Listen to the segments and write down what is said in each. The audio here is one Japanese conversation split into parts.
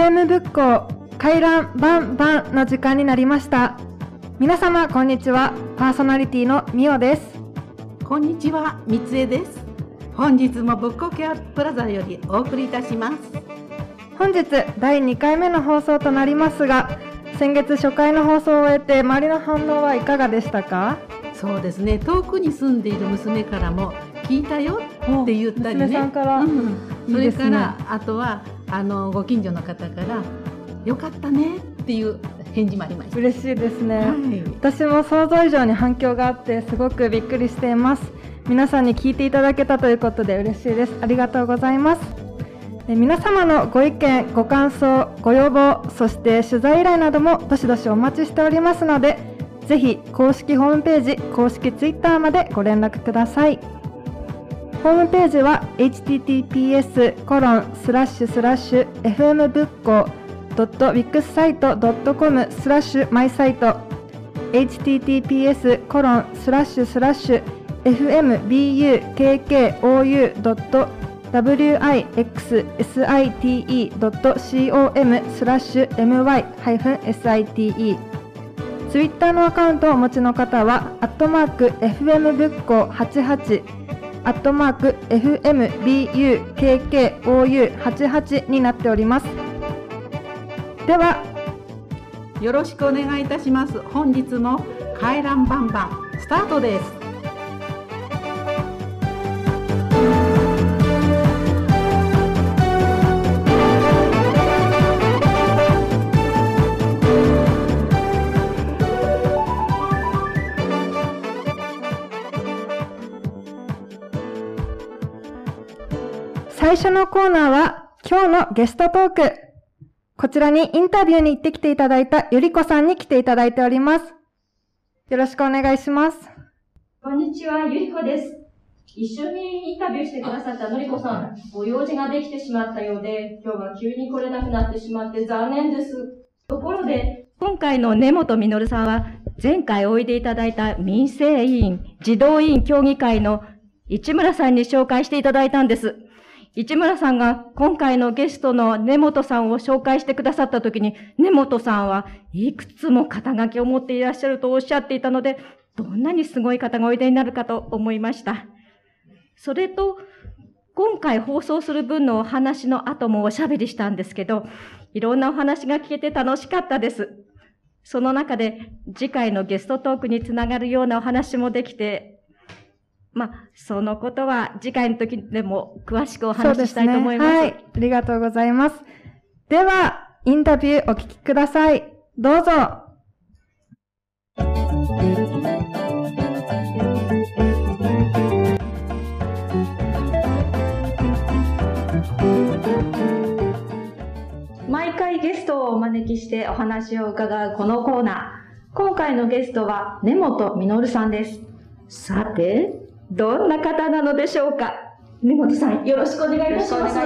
FM 仏教回覧バンバンの時間になりました。皆様こんにちは。パーソナリティのみおです。こんにちは三江です。本日も仏教ケアプラザよりお送りいたします。本日第2回目の放送となりますが先月初回の放送を終えて周りの反応はいかがでしたか？そうですね。遠くに住んでいる娘からも聞いたよって言ったりね。娘さんから、うん。それからあとはあのご近所の方からよかったねっていう返事もありました。嬉しいですね、はい。私も想像以上に反響があってすごくびっくりしています。皆さんに聞いていただけたということで嬉しいです。ありがとうございます。え皆様のご意見ご感想ご要望そして取材依頼などもどしどしお待ちしておりますのでぜひ公式ホームページ公式ツイッターまでご連絡くださいホームページは https コロンスラッシュスラッシュ fm 仏教 .wixsite.com スラッシュ my-site。https コロンスラッシュスラッシュ fmbukkou.wixsite.com スラッシュ my-site ツイッターのアカウントをお持ちの方は、アットマーク FM 仏教88、アットマーク FMBUKKOU88 になっております。では、よろしくお願いいたします本日も回覧バンバンスタートです初のコーナーは、今日のゲストトーク。こちらにインタビューに行ってきていただいたゆりこさんに来ていただいております。よろしくお願いします。こんにちは、ゆりこです。一緒にインタビューしてくださったのりこさん、ご用事ができてしまったようで、今日は急に来れなくなってしまって残念です。ところで、今回の根本実さんは、前回おいでいただいた民生委員、児童委員協議会の市村さんに紹介していただいたんです。市村さんが今回のゲストの根本さんを紹介してくださったときに、根本さんはいくつも肩書きを持っていらっしゃるとおっしゃっていたので、どんなにすごい方がおいでになるかと思いました。それと、今回放送する分のお話の後もおしゃべりしたんですけど、いろんなお話が聞けて楽しかったです。その中で次回のゲストトークにつながるようなお話もできて、まあ、そのことは次回の時でも詳しくお話ししたいと思います。はい。ありがとうございます。では、インタビューお聞きください。どうぞ。毎回ゲストをお招きしてお話を伺うこのコーナー。今回のゲストは根本実さんです。さて、どんな方なのでしょうか？根本さん、よろしくお願いいたします。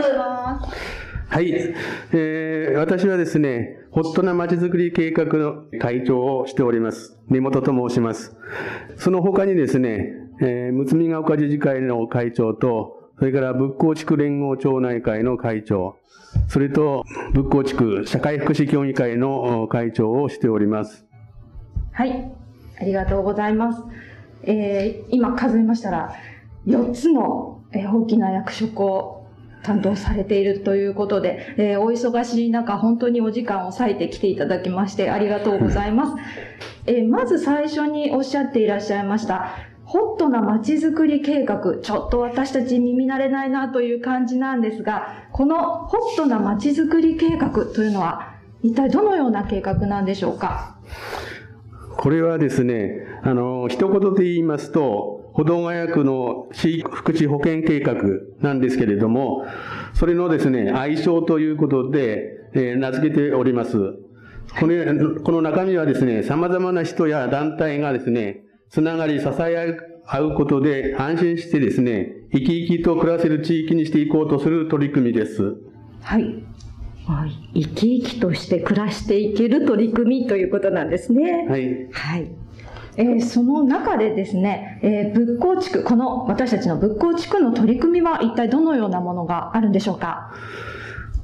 はい、えー私はですね、ホットなまちづくり計画の会長をしております。根本と申します。その他にですね、えー、むつみが丘自治会の会長と、それから仏光地区連合町内会の会長、それと仏光地区社会福祉協議会のお会長をしております。はい、ありがとうございます。えー今数えましたら、4つの、え大きな役職を担当されているということで、えーお忙しい中、本当にお時間を割いて来ていただきまして、ありがとうございます。えまず最初におっしゃっていらっしゃいました、ホットな街づくり計画、ちょっと私たち耳慣れないなという感じなんですが、このホットな街づくり計画というのは、一体どのような計画なんでしょうか？これはですね、あの、一言で言いますと、歩道ヶ谷区の地域福祉保健計画なんですけれども、それのですね、愛称ということで、えー名付けております。このこの中身はですね、様々な人や団体がですね、つながり支え合うことで安心してですね、生き生きと暮らせる地域にしていこうとする取り組みです。はい。はい。生き生きとして暮らしていける取り組みということなんですね。はい。はい。えーその中でですね、えー仏光地区、この私たちの仏光地区の取り組みは一体どのようなものがあるんでしょうか？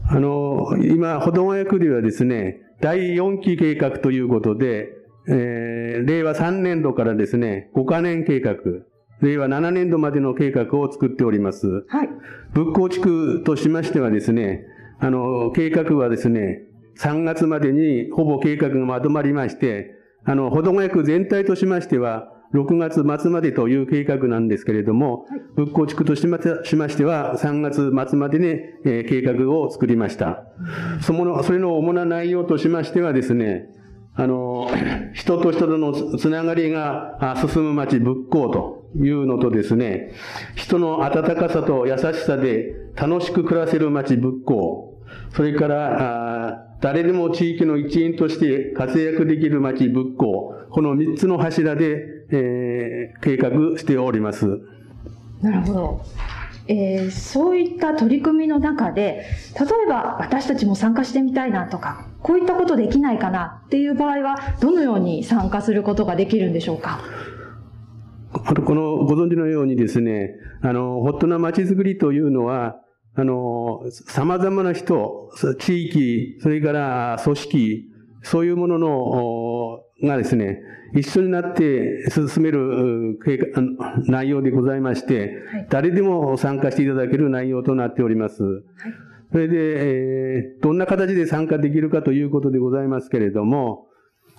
あの、今、保土ヶ谷区ではですね、第4期計画ということで、えー、令和3年度からですね、5カ年計画、令和7年度までの計画を作っております。はい。仏構地区としましてはですね、あの、計画はですね、3月までにほぼ計画がまとまりまして、あの、保土ヶ谷区全体としましては、6月末までという計画なんですけれども、はい、復興地区としましては、3月末までに、えー、計画を作りました。その、それの主な内容としましてはですね、あの、人と人とのつながりが進む街仏教というのとですね、人の温かさと優しさで楽しく暮らせる街仏教、それから、誰でも地域の一員として活躍できる町仏教、この三つの柱で、えー、計画しております。なるほど。えー、そういった取り組みの中で、例えば私たちも参加してみたいなとか、こういったことできないかなっていう場合は、どのように参加することができるんでしょうか？このご存知のようにですね、あの、ホットな街づくりというのは、あの、様々な人、地域、それから組織、そういうものの、がですね、一緒になって進める内容でございまして、はい、誰でも参加していただける内容となっております。はい、それで、えー、どんな形で参加できるかということでございますけれども、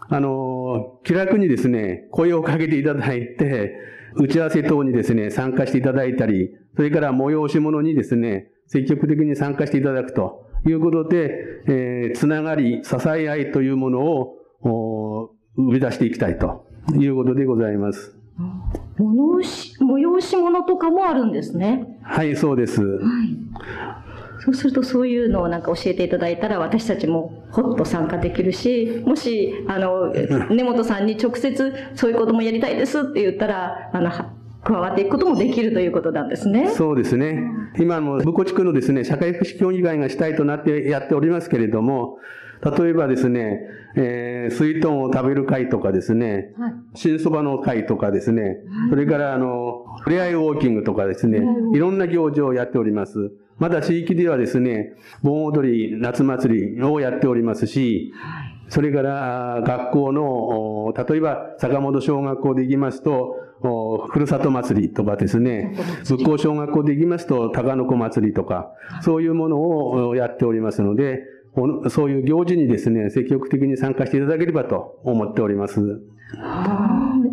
あの、気楽にですね、声をかけていただいて、打ち合わせ等にですね、参加していただいたり、それから催し物にですね、積極的に参加していただくということで、えー、つながり、支え合いというものを、生み出していきたいということでございます。催し、催し物とかもあるんですね。はい、そうです。はい。そうするとそういうのをなんか教えていただいたら私たちもほっと参加できるし、もし、あの、根本さんに直接そういうこともやりたいですって言ったら、あの、加わっていくこともできるということなんですね。そうですね。今も、武庫地区のですね、社会福祉協議会がしたいとなってやっておりますけれども、例えばですね、えー、水豚を食べる会とかですね、はい、新そばの会とかですね、はい、それからあの、ふれあいウォーキングとかですね、いろんな行事をやっております。まだ地域ではですね、盆踊り、夏祭りをやっておりますし、それから学校の、例えば坂本小学校で行きますと、ふるさと祭りとかですね、仏教小学校で行きますと、高野子祭りとか、そういうものをやっておりますので、そういう行事にですね、積極的に参加していただければと思っております。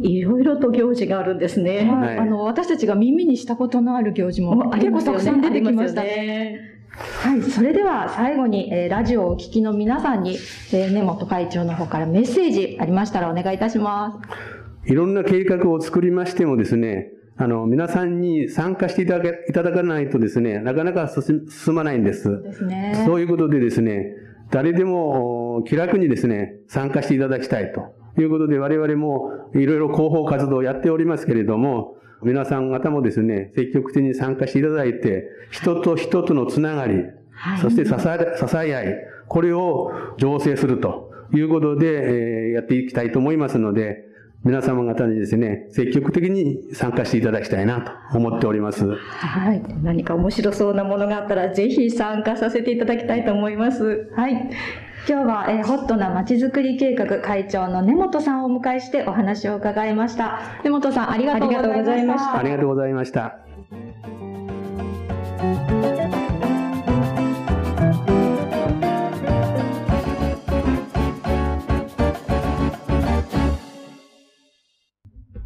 いろいろと行事があるんですね。はい、あの、私たちが耳にしたことのある行事も結構たくさん出てきましたね。はい。それでは最後に、えー、ラジオをお聞きの皆さんに、えー、根本会長の方からメッセージありましたらお願いいたします。いろんな計画を作りましてもですね、あの、皆さんに参加していただけいただかないとですね、なかなか進まないんです。そうですね。そういうことでですね、誰でも気楽にですね、参加していただきたいということで、我々もいろいろ広報活動をやっておりますけれども、皆さん方もですね、積極的に参加していただいて、人と人とのつながり、はい、そして支え支え合い、これを醸成するということで、えー、やっていきたいと思いますので、皆様方にですね、積極的に参加していただきたいなと思っております。はい。何か面白そうなものがあったら、ぜひ参加させていただきたいと思います。はい。今日は、えー、ホットなまちづくり計画会長の根本さんをお迎えしてお話を伺いました。根本さん、ありがとうございました。ありがとうございました。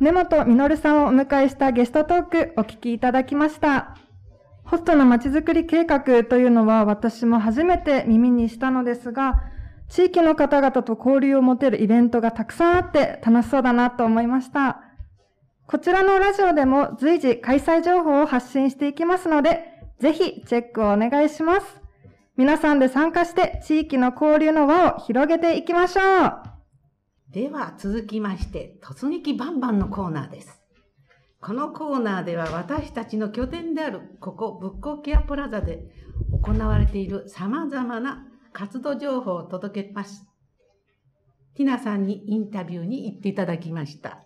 根本実さんをお迎えしたゲストトークお聞きいただきました。ホストな街づくり計画というのは私も初めて耳にしたのですが、地域の方々と交流を持てるイベントがたくさんあって楽しそうだなと思いました。こちらのラジオでも随時開催情報を発信していきますので、ぜひチェックをお願いします。皆さんで参加して地域の交流の輪を広げていきましょう。では続きまして、突撃バンバンのコーナーです。このコーナーでは私たちの拠点であるここ仏光ケアプラザで行われている様々な活動情報を届けます。ティナさんにインタビューに行っていただきました。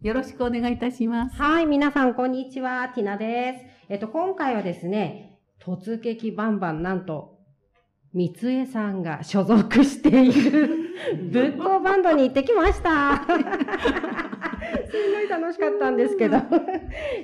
よろしくお願いいたします。はい、皆さんこんにちは、ティナです。えっと、今回はですね、突撃バンバンなんと三江さんが所属している仏教バンドに行ってきました。すごい楽しかったんですけど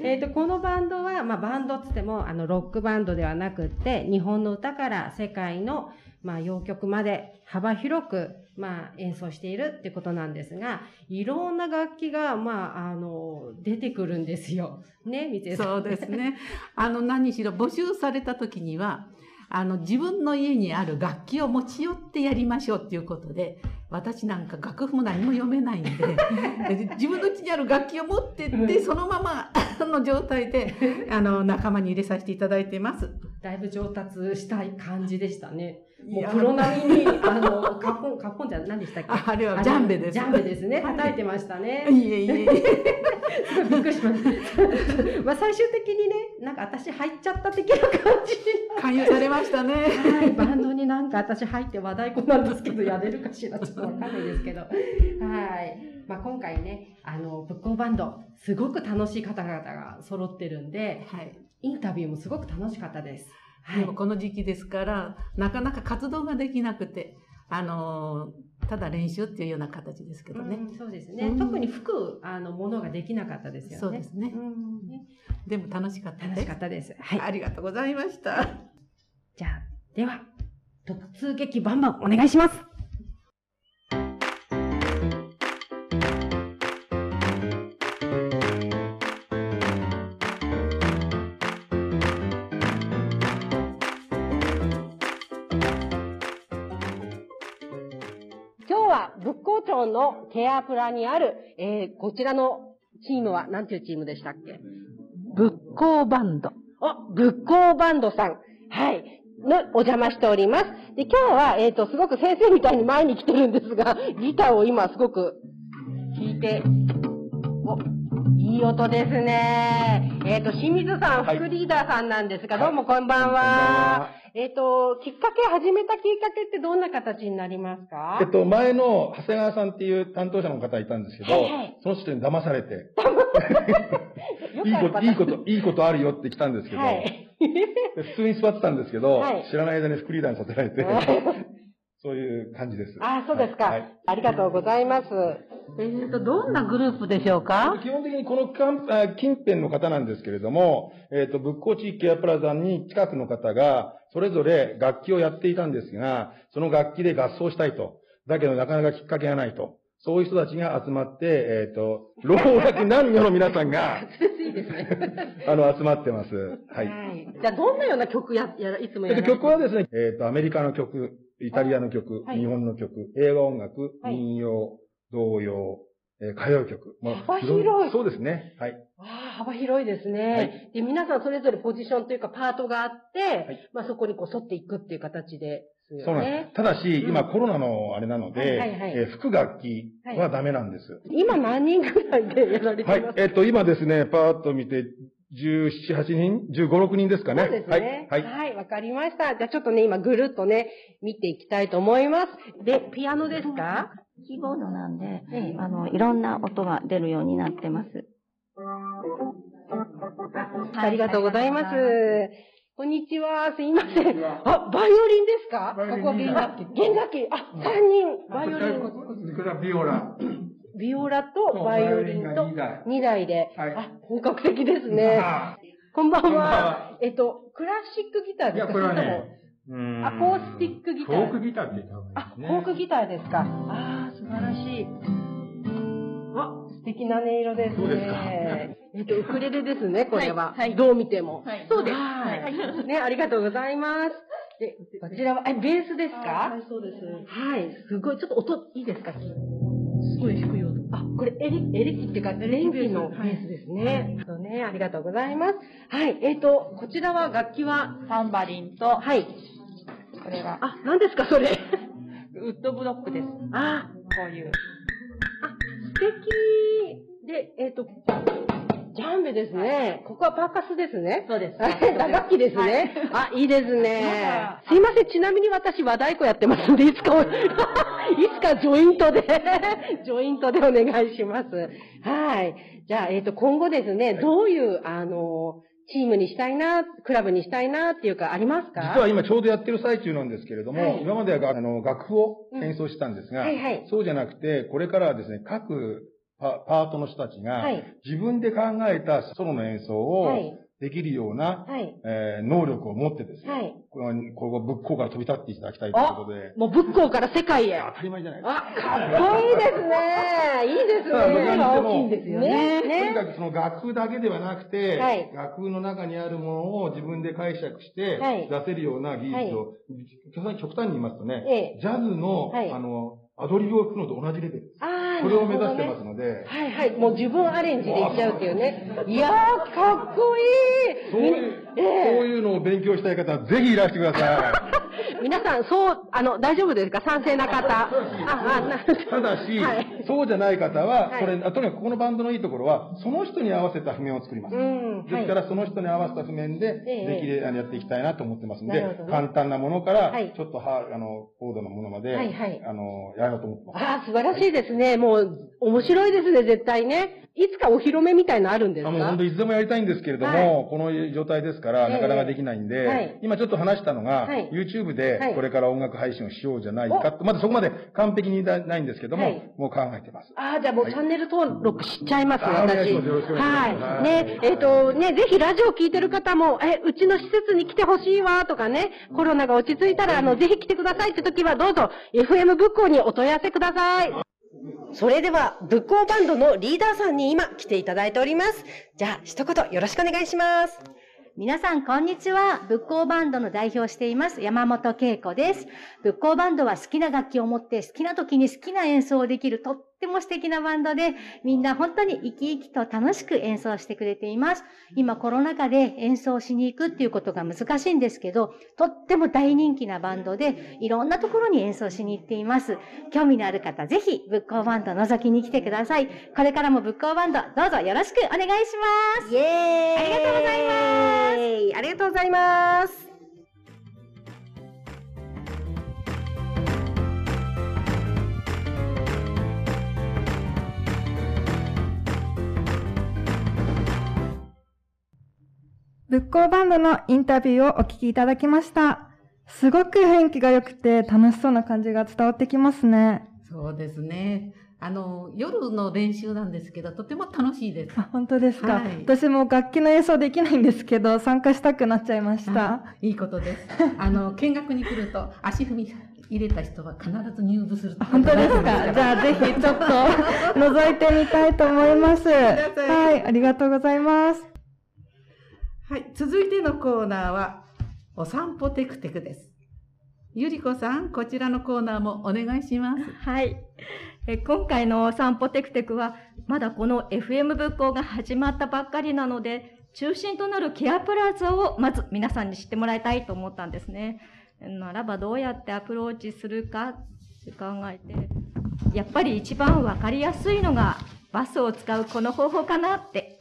えと、このバンドは、まあ、バンドっつっても、あの、ロックバンドではなくって、日本の歌から世界の、まあ、洋曲まで幅広く、まあ、演奏しているってことなんですが、いろんな楽器が、まあ、あの、出てくるんですよ。ね、三江さん。そうですね。あの、何しろ募集された時には、あの、自分の家にある楽器を持ち寄ってやりましょうっていうことで、私なんか楽譜も何も読めないんで、自分の家にある楽器を持ってって、そのままの状態で、あの、仲間に入れさせていただいてます。だいぶ上達したい感じでしたね。もうプロ並みに、あの、カポン、カポンじゃ何でしたっけ？あれはジャンベです。ジャンベですね。叩いてましたね。いえいえ。びっくりしました。まあ最終的にね、なんか私入っちゃった的な感じ。勧誘されましたね。はい。バンドになんか私入って和太鼓なんですけど、やれるかしらちょっとわかんないですけど。はい。まあ今回ね、あの、仏教バンド、すごく楽しい方々が揃ってるんで、はい。インタビューもすごく楽しかったです。はい、でもこの時期ですから、なかなか活動ができなくて、あのただ練習っていうような形ですけどね。うん、そうですね。うん、特に服、あの、ものができなかったですよね。そうですね。うん、でも楽しかったです。楽しかったです。はい。ありがとうございました。じゃあ、では、突撃バンバンお願いします。町のケアプラにある、えー、こちらのチームは、なんていうチームでしたっけ？仏光バンド。あ、仏光バンドさん。はい。の、お邪魔しております。で、今日は、えっ、ー、と、すごく先生みたいに前に来てるんですが、ギターを今すごく弾いて、お、いい音ですね。えっ、ー、と、清水さん、副リーダーさんなんですが、はい、どうもこんばんは。えっ、ー、と、きっかけ、始めたきっかけってどんな形になりますか？えっと、前の長谷川さんっていう担当者の方いたんですけど、はいはい、その人に騙されて、いいこと、いいこと、いいことあるよって来たんですけど、はい、普通に座ってたんですけど、はい、知らない間に副リーダーにさせられて、そういう感じです。あ、そうですか。はい、ありがとうございます。えーと、どんなグループでしょうか？基本的にこの近辺の方なんですけれども、えっ、ー、と、仏光地域ケアプラザに近くの方が、それぞれ楽器をやっていたんですが、その楽器で合奏したいと。だけどなかなかきっかけがないと。そういう人たちが集まって、えっ、ー、と、老若男女の皆さんが。あの、集まってます。はい。はい、じゃあ、どんなような曲や、や、いつもやる曲はですね、えっ、ー、と、アメリカの曲、イタリアの曲、はい、日本の曲、映画音楽、民謡、童謡、えー、歌謡曲。まあ、幅広い。そうですね。はい。ああ、幅広いですね、はい。で、皆さんそれぞれポジションというかパートがあって、はい、まあそこにこう沿っていくっていう形で、ね、そうなんです。ただし、うん、今コロナのあれなので、はいはいはい、えー、副楽器はダメなんです。今何人ぐらいでやられてます？かはい。えっ、ー、と、今ですね、パーッと見て、17、8人 ?15、6人ですかね。そうですね。はい。はい、わ、はい、かりました。じゃあちょっとね、今ぐるっとね、見ていきたいと思います。で、ピアノですか？キーボードなんで、あの、いろんな音が出るようになってます。ありがとうございます。こんにちは。すいません。あ、バイオリンですか？ここは弦楽器。弦楽器。あ、三人。バイオリン。これはビオラ。ビオラとバイオリンと2台で。あ、本格的ですね。こんばんは。えっと、クラシックギターですか？いや、これはね、アコースティックギター。フォークギターって言った方がいいですね。あ、フォークギターですか。ああ、素晴らしい。あ、素敵な音色ですね。そうですか。えっと、ウクレレですね、これは。はい。どう見ても。はい。そうです。はい。ね、ありがとうございます。で、こちらは、え、ベースですか？はい、そうです。はい。すごい、ちょっと音、いいですか？すごい低い音。あ、これ、エレ、エレキっていうか、電気のベースですね。そうね、ありがとうございます。はい。えっ、と、こちらは楽器は？タンバリンと、はい。これは。あ、何ですか、それ？ウッドブロックです。あこういう。あ、素敵。で、えっ、ー、と、ジャンベですね。ここはパーカスですね。そうです。打楽器ですね。はい、あ、いいですね。すいません。ちなみに私和太鼓やってますんで、いつか、いつかジョイントでジョイントでお願いします。はい。じゃあ、えっ、ー、と、今後ですね、どういう、あの、チームにしたいな、クラブにしたいなっていうかありますか？実は今ちょうどやってる最中なんですけれども、はい、今まではあの楽譜を演奏したんですが、うんはいはい、そうじゃなくて、これからはですね、各パートの人たちが、自分で考えたソロの演奏を、できるような、はい、えー、能力を持ってですね、はい、この、ここ仏校から飛び立っていただきたいということで。もう仏校から世界へ。当たり前じゃないですか。あ、かっこいいですね。いいですね。大きいんですよね。ねとにかくその楽譜だけではなくて、はい、楽譜の中にあるものを自分で解釈して出せるような技術を、はい、極端に言いますとね、ええ、ジャズの、あの、アドリブを吹くのと同じレベルです。ああ、これを目指してますので、ね。はいはい。もう自分アレンジでいっちゃうっていうね。いやー、かっこいいそういう、えー、そういうのを勉強したい方はぜひいらしてください。皆さん、そう、あの、大丈夫ですか？賛成な方。あ、あ、なただし、はい、そうじゃない方は、これ、とにかくこのバンドのいいところは、その人に合わせた譜面を作ります。うん、ですから、その人に合わせた譜面で、できる、やっていきたいなと思ってますんで、ね、簡単なものから、ちょっとは、あの、高度なものまで、あの、やろうと思ってます。ああ、素晴らしいですね。もう、面白いですね、絶対ね。いつかお披露目みたいのあるんですか？もう本当いつでもやりたいんですけれども、はい、この状態ですから、なかなかできないんで、はい、今ちょっと話したのが、はい、YouTube でこれから音楽配信をしようじゃないかまだそこまで完璧にないんですけども、もう考えてます。ああ、じゃあもうチャンネル登録しちゃいます、私。はい。ね、えっ、ー、と、ね、ぜひラジオ聞いてる方も、え、うちの施設に来てほしいわ、とかね、コロナが落ち着いたら、あの、ぜひ来てくださいって時は、どうぞ、FM ブックにお問い合わせください。それでは、仏光バンドのリーダーさんに今来ていただいております。じゃあ、一言よろしくお願いします。皆さん、こんにちは。仏光バンドの代表しています、山本恵子です。仏光バンドは好きな楽器を持って、好きな時に好きな演奏をできる、とっても素敵なバンドで、みんな本当に生き生きと楽しく演奏してくれています。今、コロナ禍で演奏しに行くっていうことが難しいんですけど、とっても大人気なバンドで、いろんなところに演奏しに行っています。興味のある方、ぜひ、仏光バンド覗きに来てください。これからも仏光バンド、どうぞよろしくお願いします。イェーイありがとうございます。ありがとうございます。仏光バンドのインタビューをお聞きいただきました。すごく雰囲気が良くて楽しそうな感じが伝わってきますね。そうですね。あの、夜の練習なんですけど、とても楽しいです。あ、本当ですか、はい、私も楽器の演奏できないんですけど、参加したくなっちゃいました。いいことです。あの、見学に来ると、足踏み入れた人は必ず入部する本当ですかじゃあぜひちょっと覗いてみたいと思います。はい、ありがとうございます。はい、続いてのコーナーは、お散歩テクテクです。ゆりこさん、こちらのコーナーもお願いします。はい。え今回のお散歩テクテクは、まだこの FM 仏校が始まったばっかりなので、中心となるケアプラザをまず皆さんに知ってもらいたいと思ったんですね。ならばどうやってアプローチするかって考えて、やっぱり一番わかりやすいのがバスを使うこの方法かなって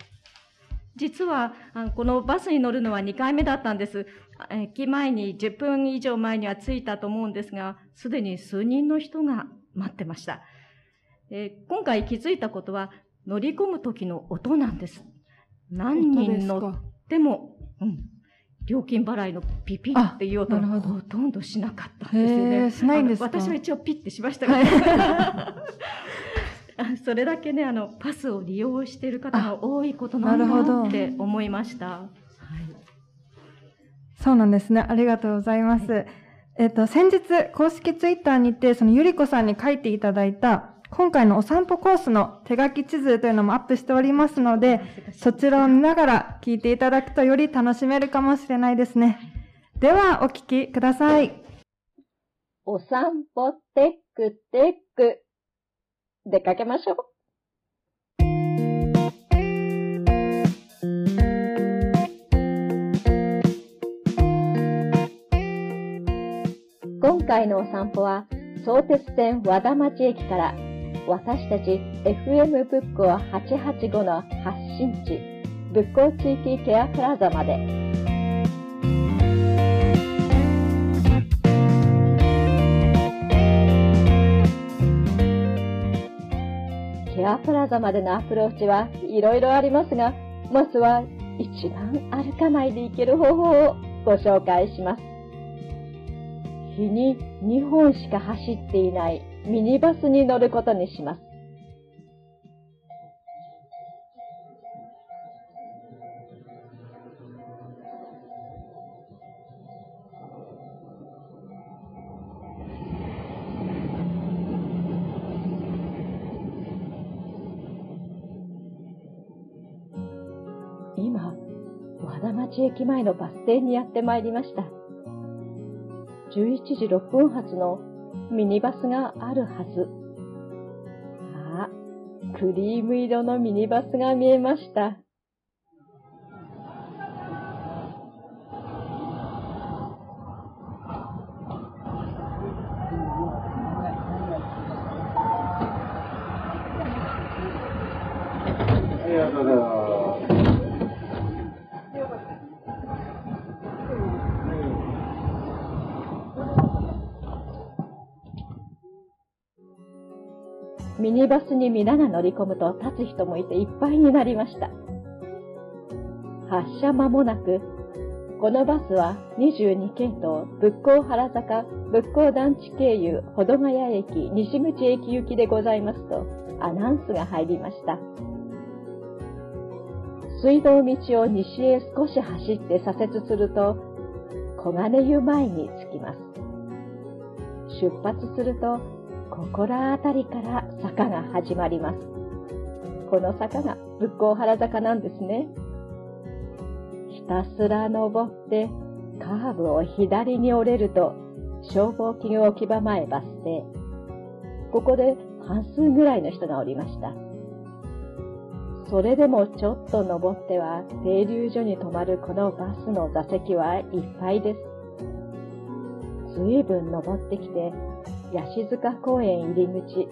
実は、このバスに乗るのは2回目だったんです。駅前に10分以上前には着いたと思うんですが、すでに数人の人が待ってました。今回気づいたことは、乗り込む時の音なんです。何人乗っても、うん、料金払いのピピっていう音がほとんどしなかったんですよね。しないんです私は一応ピッてしましたが、それだけね、あの、パスを利用している方が多いことなんだなって思いました。はい、そうなんですね。ありがとうございます。はい、えっと、先日、公式ツイッターにて、そのゆりこさんに書いていただいた、今回のお散歩コースの手書き地図というのもアップしておりますので、そちらを見ながら聞いていただくとより楽しめるかもしれないですね。では、お聞きください。お散歩テクテク。出かけましょう。今回のお散歩は、相鉄線和田町駅から私たち FM ブックを885の発信地、仏光地域ケアプラザまで。ケアプラザまでのアプローチはいろいろありますが、まずは一番歩かないで行ける方法をご紹介します。日に2本しか走っていないミニバスに乗ることにします。駅前のバス停にやってまいりました。11時6分発のミニバスがあるはず。あ、クリーム色のミニバスが見えました。バスに皆が乗り込むと立つ人もいていっぱいになりました。発車間もなく、このバスは22系統仏光原坂仏光団地経由保土ヶ谷駅西口駅行きでございますとアナウンスが入りました。水道道を西へ少し走って左折すると小金湯前に着きます。出発するとここらあたりから坂が始まります。この坂が仏光原坂なんですね。ひたすら登ってカーブを左に折れると消防器具置き場前バス停。ここで半数ぐらいの人がおりました。それでもちょっと登っては停留所に止まるこのバスの座席はいっぱいです。随分登ってきて八塚公園入り口、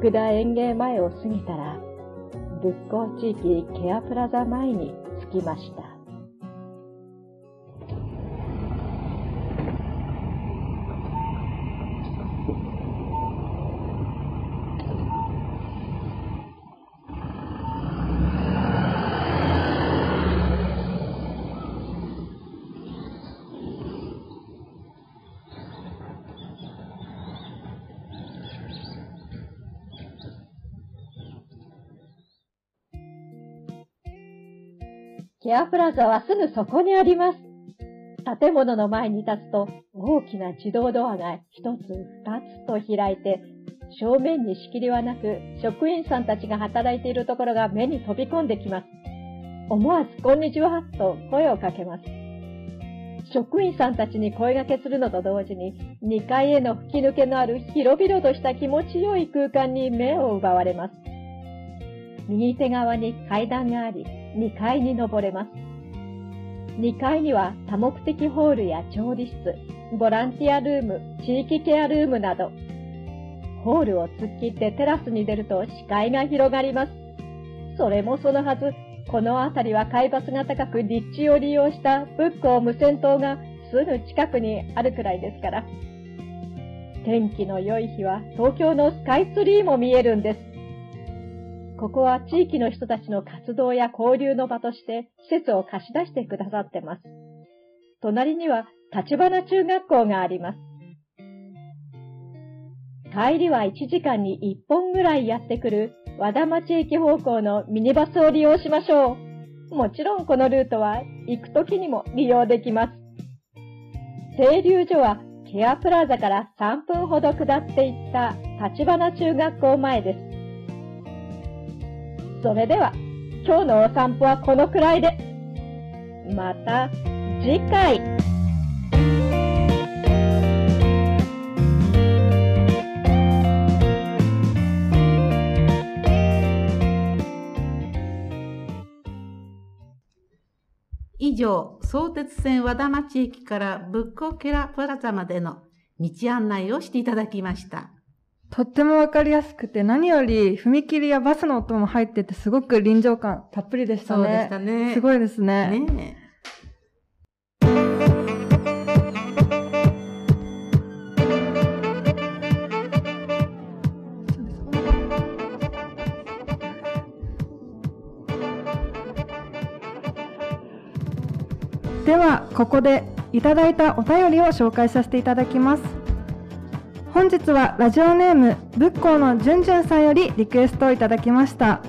福田園芸前を過ぎたら、仏光地域ケアプラザ前に着きました。ケアプラザはすぐそこにあります。建物の前に立つと大きな自動ドアが一つ二つと開いて、正面に仕切りはなく、職員さんたちが働いているところが目に飛び込んできます。思わずこんにちはと声をかけます。職員さんたちに声掛けするのと同時に、2階への吹き抜けのある広々とした気持ちよい空間に目を奪われます。右手側に階段があり、2階に登れます。2階には多目的ホールや調理室、ボランティアルーム、地域ケアルームなど、ホールを突っ切ってテラスに出ると視界が広がります。それもそのはず、この辺りは海抜が高く立地を利用した仏光無線塔がすぐ近くにあるくらいですから。天気の良い日は東京のスカイツリーも見えるんです。ここは地域の人たちの活動や交流の場として施設を貸し出してくださってます。隣には立花中学校があります。帰りは1時間に1本ぐらいやってくる和田町駅方向のミニバスを利用しましょう。もちろんこのルートは行く時にも利用できます。停留所はケアプラザから3分ほど下っていった立花中学校前です。それでは、今日のお散歩はこのくらいで。また次回。以上、相鉄線和田町駅から仏光ケラプラザまでの道案内をしていただきました。とってもわかりやすくて、何より踏切やバスの音も入ってて、すごく臨場感たっぷりでしたね。そうでしたね。すごいですね。ねではここでいただいたお便りを紹介させていただきます本日はラジオネーム仏光のじゅんじゅんさんよりリクエストをいただきました。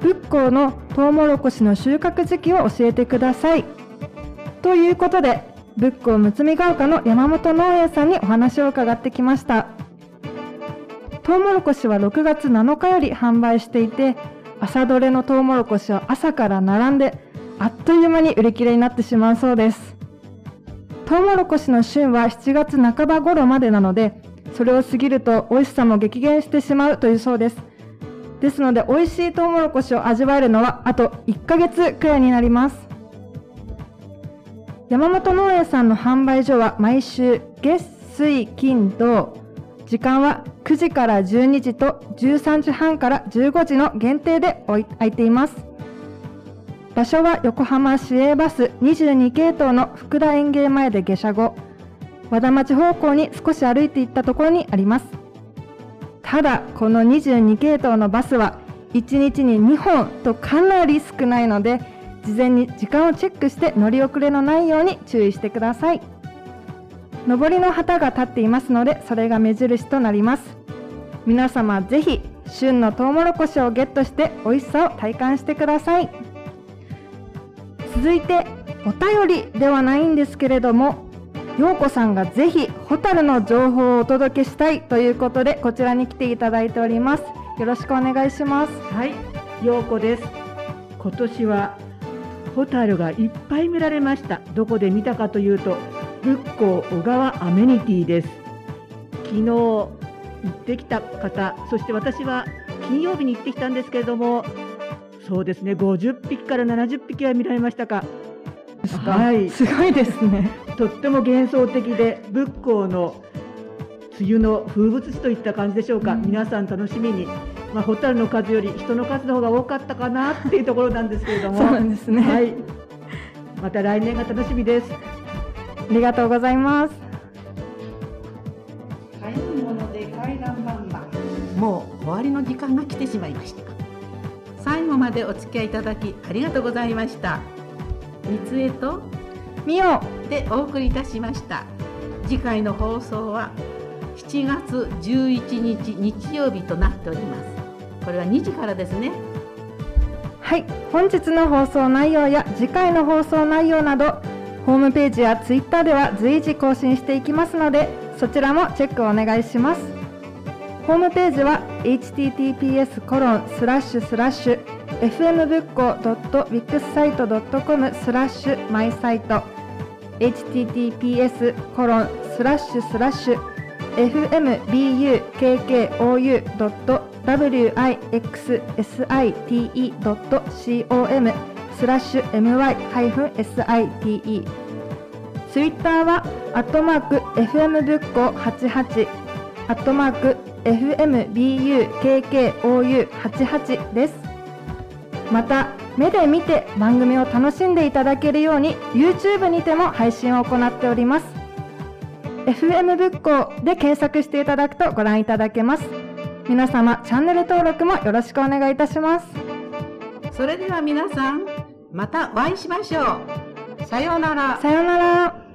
仏光のトウモロコシの収穫時期を教えてください。ということで仏光むつみが丘の山本農園さんにお話を伺ってきました。トウモロコシは6月7日より販売していて朝どれのトウモロコシは朝から並んであっという間に売り切れになってしまうそうです。トウモロコシの旬は7月半ば頃までなのでそれを過ぎると美味しさも激減してしまうというそうです。ですので美味しいトウモロコシを味わえるのはあと1ヶ月くらいになります。山本農園さんの販売所は毎週月水金土時間は9時から12時と13時半から15時の限定で開いています。場所は横浜市営バス22系統の福田園芸前で下車後和田町方向に少し歩いていったところにあります。ただこの22系統のバスは1日に2本とかなり少ないので事前に時間をチェックして乗り遅れのないように注意してください。上りの旗が立っていますのでそれが目印となります。皆様ぜひ旬のトウモロコシをゲットして美味しさを体感してください。続いてお便りではないんですけれども陽子さんがぜひホタルの情報をお届けしたいということでこちらに来ていただいております。よろしくお願いします。はい陽子です。今年はホタルがいっぱい見られました。どこで見たかというと仏光小川アメニティです。昨日行ってきた方そして私は金曜日に行ってきたんですけれどもそうですね、50匹から70匹は見られましたか？はい、すごいですね。とっても幻想的で、仏光の梅雨の風物詩といった感じでしょうか。うん、皆さん楽しみに。まあ、ホタルの数より人の数の方が多かったかなっていうところなんですけれども。そうなんですね。はい。また来年が楽しみです。ありがとうございます。買い物で階段バンバン。もう終わりの時間が来てしまいました。最後までお付き合いいただきありがとうございました。三つ江とみおでお送りいたしました。次回の放送は7月11日日曜日となっております。これは2時からですね。はい。本日の放送内容や次回の放送内容などホームページやツイッターでは随時更新していきますのでそちらもチェックお願いしますホームページは https コロンスラッシュスラッシュ fm ぶっこ .wixsite.com スラッシュマイサイト。https コロンスラッシュスラッシュ fmbukkow.wixsite.com スラッシュ my-site ツイッターはアットマーク fm ぶっこ88アットマーク FMBUKKOU88 です。また目で見て番組を楽しんでいただけるように YouTube にても配信を行っております。FM 仏教で検索していただくとご覧いただけます。皆様チャンネル登録もよろしくお願いいたします。それでは皆さんまたお会いしましょう。さようなら。さようなら